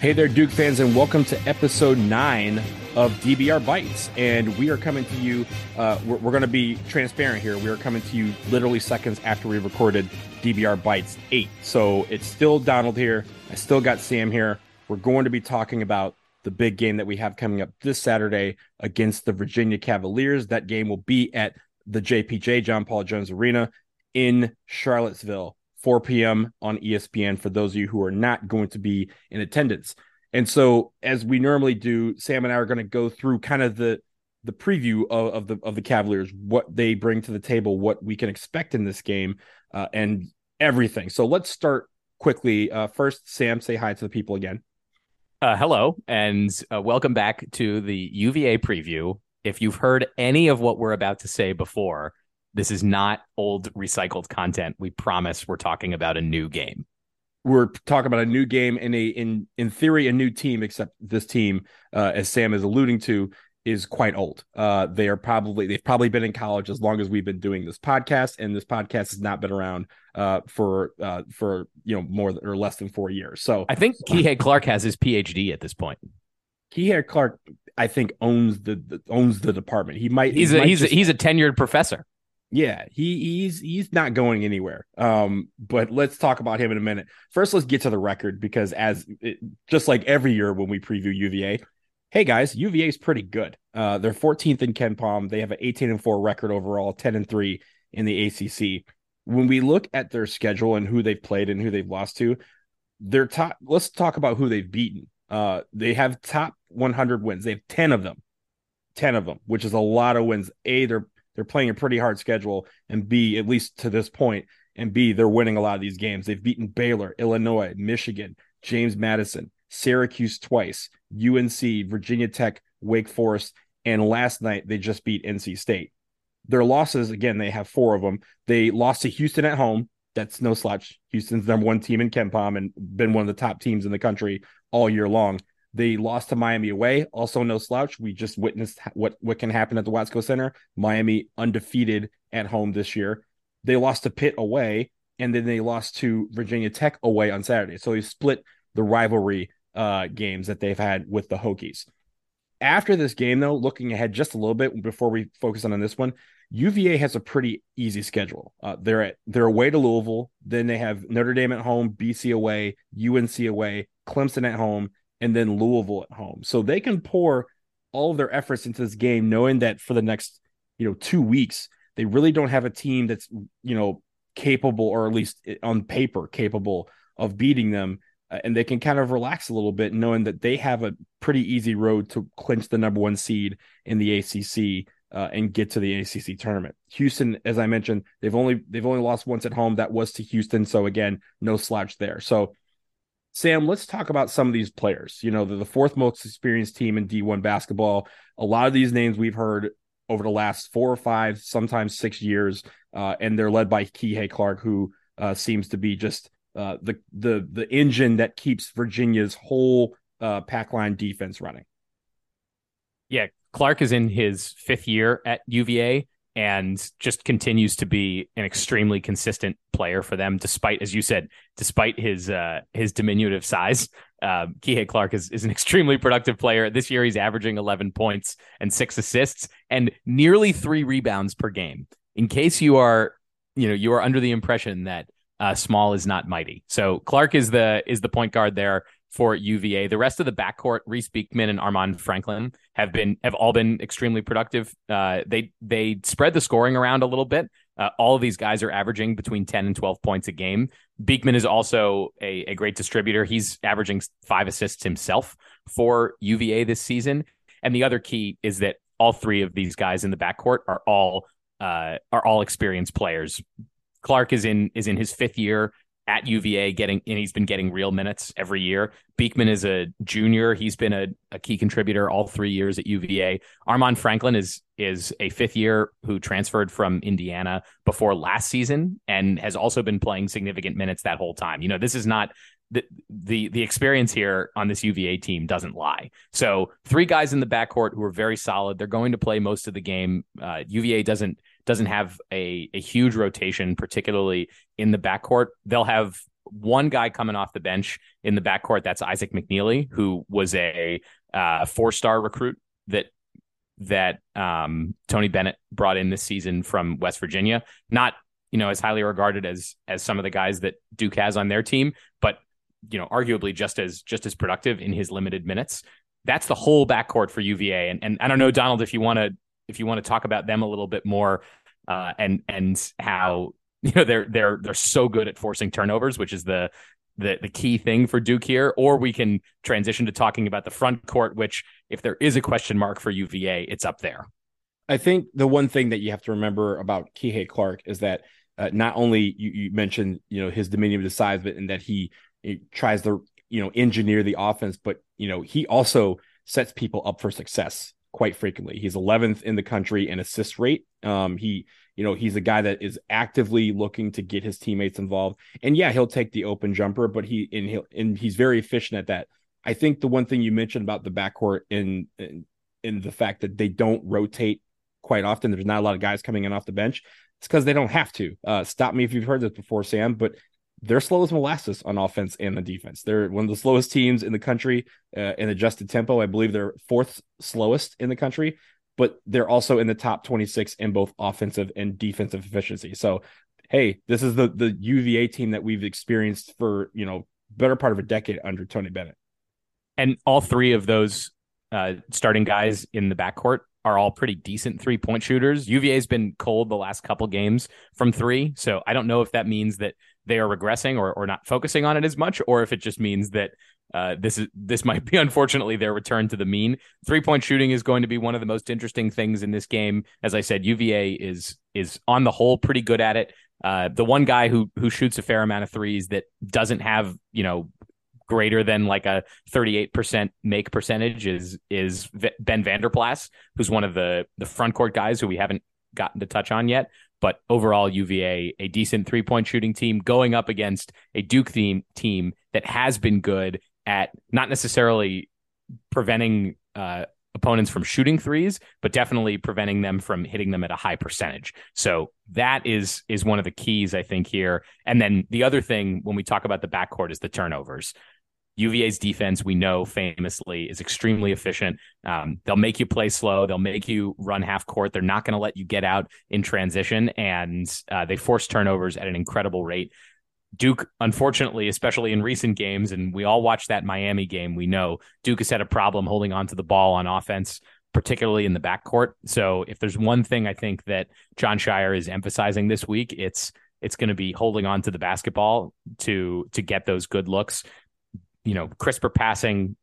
Hey there, Duke fans, and welcome to episode nine of DBR Bites. And we are coming to you, uh, we're, we're going to be transparent here. We are coming to you literally seconds after we recorded DBR Bites 8. So it's still Donald here. I still got Sam here. We're going to be talking about the big game that we have coming up this Saturday against the Virginia Cavaliers. That game will be at the JPJ, John Paul Jones Arena in Charlottesville. 4 p.m. on ESPN for those of you who are not going to be in attendance. And so, as we normally do, Sam and I are going to go through kind of the the preview of, of, the of the Cavaliers, what they bring to the table, what we can expect in this game, uh, and everything. So let's start quickly. Uh, first, Sam, say hi to the people again. Uh, hello, and uh, welcome back to the UVA preview. If you've heard any of what we're about to say before, this is not old recycled content. We promise we're talking about a new game. We're talking about a new game in a in in theory a new team, except this team, uh, as Sam is alluding to, is quite old. Uh, they are probably they've probably been in college as long as we've been doing this podcast, and this podcast has not been around uh, for uh, for you know more than, or less than four years. So I think Kihei Clark has his PhD at this point. Kihei Clark, I think, owns the, the owns the department. He might. He's he a might he's just, a, he's a tenured professor. Yeah, he he's he's not going anywhere. Um, but let's talk about him in a minute. First, let's get to the record because as it, just like every year when we preview UVA, hey guys, UVA is pretty good. Uh, they're 14th in KenPom. They have an 18 and four record overall, 10 and three in the ACC. When we look at their schedule and who they've played and who they've lost to, they're top. Let's talk about who they've beaten. Uh, they have top 100 wins. They have 10 of them, 10 of them, which is a lot of wins. A, they're they're playing a pretty hard schedule, and B, at least to this point, and B, they're winning a lot of these games. They've beaten Baylor, Illinois, Michigan, James Madison, Syracuse twice, UNC, Virginia Tech, Wake Forest, and last night they just beat NC State. Their losses, again, they have four of them. They lost to Houston at home. That's no slouch. Houston's number one team in KenPom and been one of the top teams in the country all year long. They lost to Miami away, also no slouch. We just witnessed what what can happen at the Watsco Center. Miami undefeated at home this year. They lost to Pitt away, and then they lost to Virginia Tech away on Saturday. So they split the rivalry uh, games that they've had with the Hokies. After this game, though, looking ahead just a little bit before we focus on, on this one, UVA has a pretty easy schedule. Uh, they're at they're away to Louisville, then they have Notre Dame at home, BC away, UNC away, Clemson at home, and then Louisville at home. So they can pour all of their efforts into this game, knowing that for the next, you know, two weeks, they really don't have a team that's, you know, capable or at least on paper capable of beating them. Uh, and they can kind of relax a little bit, knowing that they have a pretty easy road to clinch the number one seed in the ACC uh, and get to the ACC tournament. Houston, as I mentioned, they've only they've only lost once at home. That was to Houston, so again, no slouch there. So Sam, let's talk about some of these players. You know, they're the fourth most experienced team in D1 basketball. A lot of these names we've heard over the last four or five, sometimes six years, uh, and they're led by Kihei Clark, who uh, seems to be just uh, the the the engine that keeps Virginia's whole uh, pack line defense running. Yeah, Clark is in his fifth year at UVA and just continues to be an extremely consistent player for them, despite, as you said, despite his uh, his diminutive size. Uh, Kihei Clark is, is an extremely productive player. This year, he's averaging 11 points and six assists and nearly three rebounds per game. In case you are, you know, you are under the impression that uh, small is not mighty. So Clark is the is the point guard there for UVA. The rest of the backcourt, Reece Beekman and Armaan Franklin, have been have all been extremely productive. Uh, they they spread the scoring around a little bit. Uh, all of these guys are averaging between 10 and 12 points a game. Beekman is also a, a great distributor. He's averaging five assists himself for UVA this season. And the other key is that all three of these guys in the backcourt are all uh, are all experienced players. Clark is in is in his fifth year at UVA getting and he's been getting real minutes every year. Beekman is a junior. He's been a, a key contributor all three years at UVA. Armaan Franklin is is a fifth year who transferred from Indiana before last season and has also been playing significant minutes that whole time. You know, this is not the the the experience here on this UVA team doesn't lie. So three guys in the backcourt who are very solid. They're going to play most of the game. Uh, UVA doesn't doesn't have a, a huge rotation, particularly in the backcourt. They'll have one guy coming off the bench in the backcourt. That's Isaac McNeely, who was a uh, four star recruit that that um, Tony Bennett brought in this season from West Virginia. Not you know as highly regarded as as some of the guys that Duke has on their team, but you know arguably just as just as productive in his limited minutes. That's the whole backcourt for UVA, and and I don't know Donald if you want to if you want to talk about them a little bit more, uh, and and how you know they're they're they're so good at forcing turnovers, which is the the the key thing for Duke here, or we can transition to talking about the front court, which if there is a question mark for UVA, it's up there. I think the one thing that you have to remember about Kihei Clark is that uh, not only you, you, mentioned you know his diminutive size, but and that he, he tries to you know engineer the offense, but you know he also sets people up for success quite frequently. He's 11th in the country in assist rate. Um, he you know, he's a guy that is actively looking to get his teammates involved. And yeah, he'll take the open jumper, but he and he and he's very efficient at that. I think the one thing you mentioned about the backcourt in in, in the fact that they don't rotate quite often. There's not a lot of guys coming in off the bench. It's because they don't have to. Uh, stop me if you've heard this before, Sam, but they're slow as molasses on offense and the defense. They're one of the slowest teams in the country uh, in adjusted tempo. I believe they're fourth slowest in the country but they're also in the top 26 in both offensive and defensive efficiency. So, hey, this is the the UVA team that we've experienced for, you know, better part of a decade under Tony Bennett. And all three of those uh, starting guys in the backcourt are all pretty decent three point shooters. UVA has been cold the last couple games from three. So I don't know if that means that they are regressing or, or not focusing on it as much, or if it just means that uh, this is this might be unfortunately their return to the mean. Three point shooting is going to be one of the most interesting things in this game. As I said, UVA is is on the whole pretty good at it. Uh, the one guy who who shoots a fair amount of threes that doesn't have you know greater than like a 38% make percentage is is Ben Vander Plas, who's one of the the front court guys who we haven't gotten to touch on yet. But overall, UVA, a decent three point shooting team going up against a Duke theme team that has been good at not necessarily preventing uh, opponents from shooting threes, but definitely preventing them from hitting them at a high percentage. So that is is one of the keys I think here. And then the other thing when we talk about the backcourt is the turnovers. UVA's defense, we know famously, is extremely efficient. Um, they'll make you play slow. They'll make you run half court. They're not going to let you get out in transition, and uh, they force turnovers at an incredible rate. Duke, unfortunately, especially in recent games, and we all watched that Miami game, we know Duke has had a problem holding on to the ball on offense, particularly in the backcourt. So if there's one thing I think that Jon Scheyer is emphasizing this week, it's it's going to be holding on to the basketball to to get those good looks. You know, crisper passing,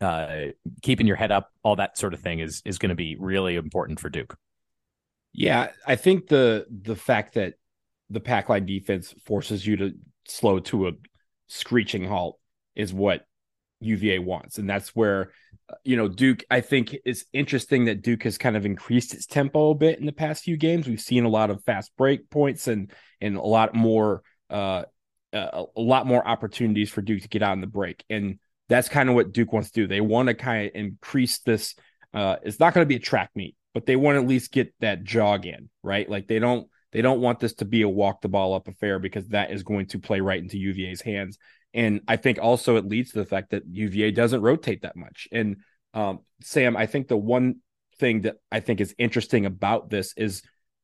uh, keeping your head up, all that sort of thing is is going to be really important for Duke. Yeah, I think the the fact that the pack line defense forces you to slow to a screeching halt is what UVA wants. And that's where, uh, you know, Duke, I think it's interesting that Duke has kind of increased its tempo a bit in the past few games. We've seen a lot of fast break points and, and a lot more, uh, uh, a lot more opportunities for Duke to get in the break. And that's kind of what Duke wants to do. They want to kind of increase this. Uh, it's not going to be a track meet, but they want to at least get that jog in, right? Like they don't, they don't want this to be a walk the ball up affair because that is going to play right into UVA's hands. And I think also it leads to the fact that UVA doesn't rotate that much. And um, Sam, I think the one thing that I think is interesting about this is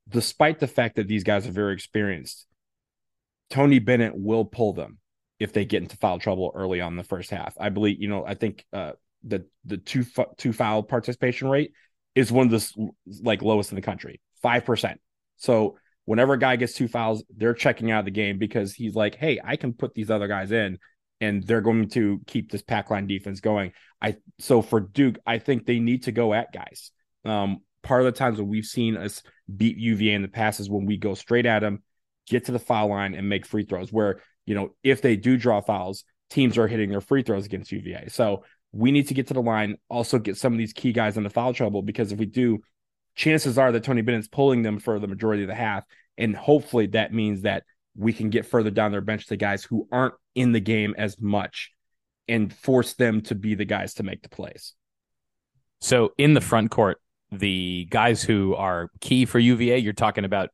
despite the fact that these guys are very experienced, Tony Bennett will pull them if they get into foul trouble early on the first half. I believe, you know, I think uh, the the two two foul participation rate is one of the like lowest in the country, five percent. So whenever a guy gets two fouls, they're checking out of the game because he's like, hey, I can put these other guys in and they're going to keep this pack line defense going. I so for Duke, I think they need to go at guys. Um, part of the times when we've seen us beat UVA in the past is when we go straight at them, get to the foul line, and make free throws. Where you know if they do draw fouls, teams are hitting their free throws against UVA. So we need to get to the line, also get some of these key guys into foul trouble because if we do, chances are that Tony Bennett's pulling them for the majority of the half. And hopefully that means that we can get further down their bench to guys who aren't in the game as much and force them to be the guys to make the plays. So in the front court, the guys who are key for UVA, you're talking about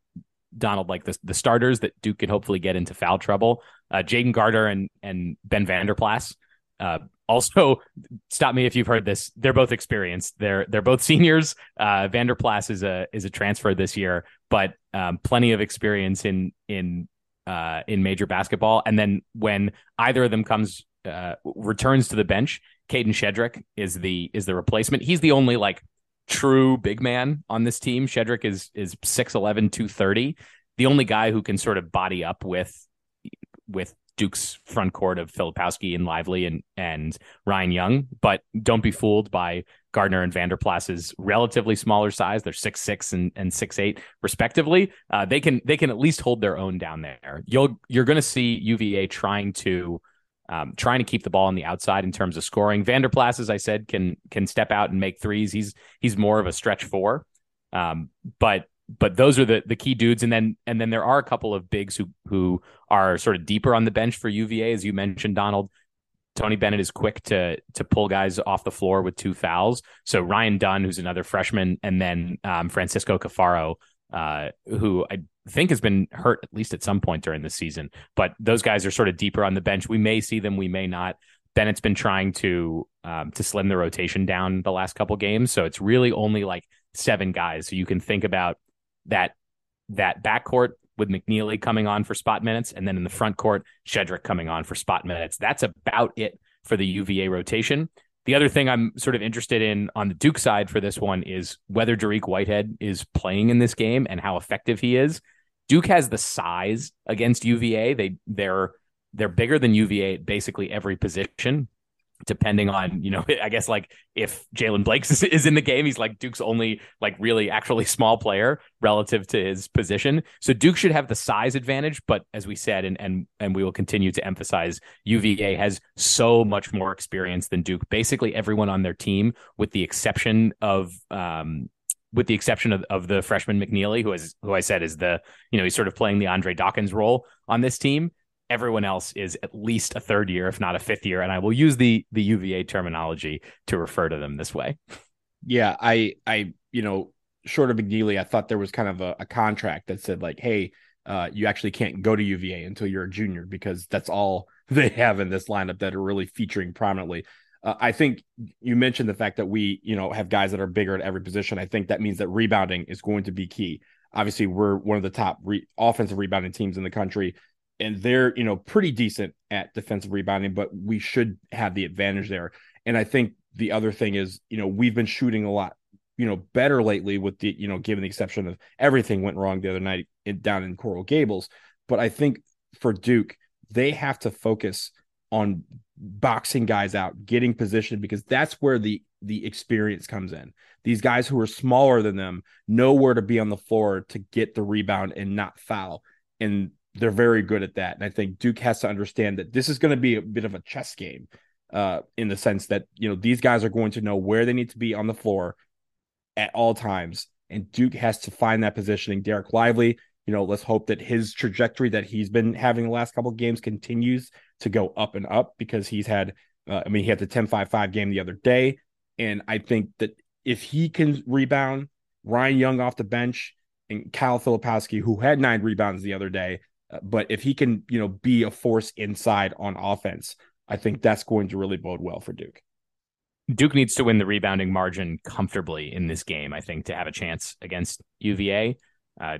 Donald, like the the starters that Duke could hopefully get into foul trouble. Uh, Jayden Gardner and and Ben Vander Plas. Uh, also, stop me if you've heard this. They're both experienced. They're they're both seniors. Uh, Vander Plas is a is a transfer this year, but um, plenty of experience in in uh, in major basketball. And then when either of them comes uh, returns to the bench, Kadin Shedrick is the is the replacement. He's the only like true big man on this team. Shedrick is is 6'11", 230. The only guy who can sort of body up with with Duke's front court of Filipowski and Lively and and Ryan Young, but don't be fooled by Gardner and Vander Plas's relatively smaller size. They're six six and, and six eight respectively. Uh, they can they can at least hold their own down there. You'll you're going to see UVA trying to um, trying to keep the ball on the outside in terms of scoring. Vander Plas, as I said, can can step out and make threes. He's he's more of a stretch four, um, but but those are the the key dudes. And then and then there are a couple of bigs who who are sort of deeper on the bench for UVA, as you mentioned, Donald. Tony Bennett is quick to to pull guys off the floor with two fouls. So Ryan Dunn, who's another freshman, and then um, Francisco Caffaro, uh, who I think has been hurt at least at some point during the season. But those guys are sort of deeper on the bench. We may see them, we may not. Bennett's been trying to um, to slim the rotation down the last couple games, so it's really only like seven guys. So you can think about that that backcourt with McNeely coming on for spot minutes, and then in the front court, Shedrick coming on for spot minutes. That's about it for the UVA rotation. The other thing I'm sort of interested in on the Duke side for this one is whether Dariq Whitehead is playing in this game and how effective he is. Duke has the size against UVA. They they're they're bigger than UVA at basically every position depending on you know i guess like if Jaylen blakes is, is, in the game he's like duke's only like really actually small player relative to his position so duke should have the size advantage but as we said and and and we will continue to emphasize uva has so much more experience than duke basically everyone on their team with the exception of um with the exception of, of the freshman McNeely, who is who I said is the you know he's sort of playing the Andre Dawkins role on this team everyone else is at least a third year, if not a fifth year. And I will use the the UVA terminology to refer to them this way. Yeah, I I you know, short of McNeely, I thought there was kind of a, a contract that said like, hey, uh, you actually can't go to UVA until you're a junior because that's all they have in this lineup that are really featuring prominently. Uh, I think you mentioned the fact that we, you know, have guys that are bigger at every position. I think that means that rebounding is going to be key. Obviously, we're one of the top re- offensive rebounding teams in the country and they're you know pretty decent at defensive rebounding, but we should have the advantage there. And I think the other thing is you know we've been shooting a lot you know better lately with the you know given the exception of everything went wrong the other night down in Coral Gables, but I think for Duke they have to focus on boxing guys out, getting position because that's where the the experience comes in. These guys who are smaller than them know where to be on the floor to get the rebound and not foul. And they're very good at that. And I think Duke has to understand that this is going to be a bit of a chess game uh, in the sense that, you know, these guys are going to know where they need to be on the floor at all times. And Duke has to find that positioning. Dereck Lively, you know, let's hope that his trajectory that he's been having the last couple games continues to go up and up because he's had, uh, I mean, he had the 10 5 5 game the other day. And I think that if he can rebound, Ryan Young off the bench, and Kyle Filipowski, who had nine rebounds the other day, uh, but if he can, you know, be a force inside on offense, I think that's going to really bode well for Duke. Duke needs to win the rebounding margin comfortably in this game, I think, to have a chance against UVA. Uh,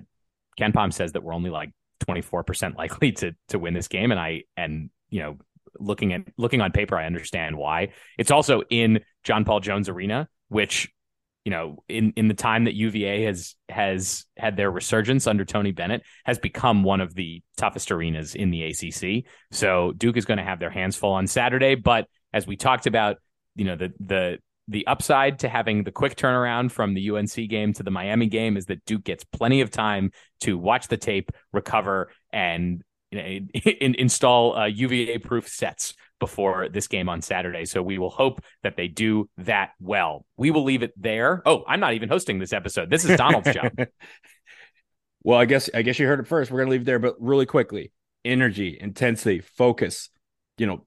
KenPom says that we're only like 24% likely to to win this game. And I and you know, looking at looking on paper, I understand why. It's also in John Paul Jones Arena, which you know, in in the time that UVA has has had their resurgence under Tony Bennett, has become one of the toughest arenas in the ACC. So Duke is going to have their hands full on Saturday. But as we talked about, you know, the the the upside to having the quick turnaround from the UNC game to the Miami game is that Duke gets plenty of time to watch the tape, recover, and you know, in, install uh, UVA proof sets before this game on Saturday. So we will hope that they do that well. We will leave it there. Oh, I'm not even hosting this episode. This is Donald's job. Well, I guess I guess you heard it first. We're gonna leave there, but really quickly, energy, intensity, focus, you know,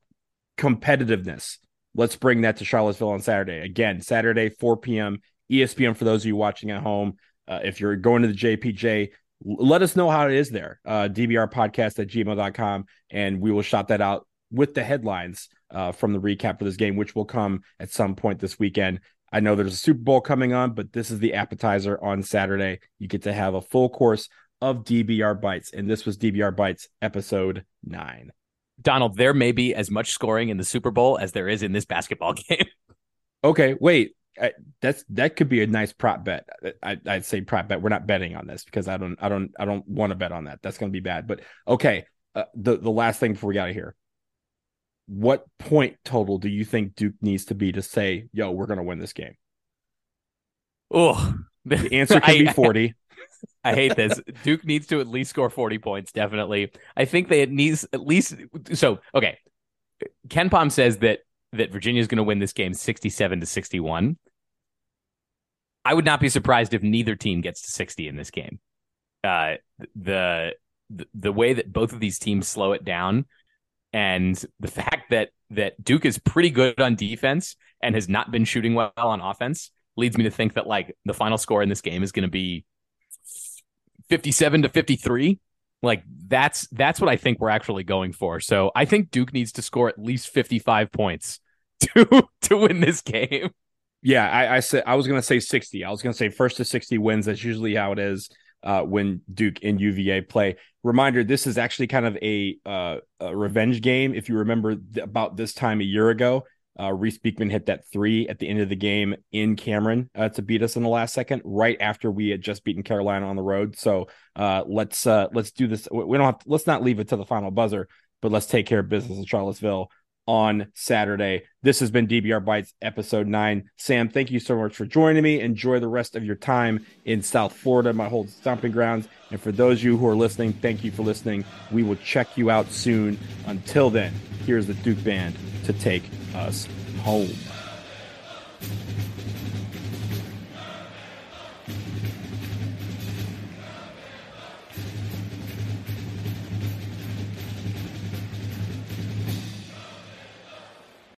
competitiveness. Let's bring that to Charlottesville on Saturday. Again, Saturday, 4 p.m. ESPN for those of you watching at home. Uh, if you're going to the JPJ, let us know how it is there. Uh, DBR podcast at gmail.com, and we will shout that out with the headlines uh, from the recap for this game, which will come at some point this weekend. I know there's a Super Bowl coming on, but this is the appetizer on Saturday. You get to have a full course of DBR Bites, and this was DBR Bites episode nine. Donald, there may be as much scoring in the Super Bowl as there is in this basketball game. okay, wait. I, that's that could be a nice prop bet. I, would say prop bet. We're not betting on this because I don't, I don't, I don't want to bet on that. That's going to be bad. But okay, uh, the the last thing before we got to hear, what point total do you think Duke needs to be to say, "Yo, we're going to win this game"? Oh, the answer could be forty. I hate this. Duke needs to at least score 40 points, definitely. I think they needs at least so okay. KenPom says that that Virginia is going to win this game 67 to 61. I would not be surprised if neither team gets to 60 in this game. Uh, the, the the way that both of these teams slow it down and the fact that that Duke is pretty good on defense and has not been shooting well on offense leads me to think that like the final score in this game is going to be 57 to 53 like that's that's what i think we're actually going for so i think duke needs to score at least 55 points to to win this game yeah i i said i was gonna say 60 i was gonna say first to 60 wins that's usually how it is uh, when Duke and UVA play. Reminder: This is actually kind of a, uh, a revenge game. If you remember th- about this time a year ago, uh, Reece Beekman hit that three at the end of the game in Cameron uh, to beat us in the last second, right after we had just beaten Carolina on the road. So uh, let's uh, let's do this. We don't have to, let's not leave it to the final buzzer, but let's take care of business in Charlottesville on Saturday. This has been DBR Bites episode nine. Sam, thank you so much for joining me. Enjoy the rest of your time in South Florida, my whole stomping grounds. And for those of you who are listening, thank you for listening. We will check you out soon. Until then, here's the Duke Band to take us home.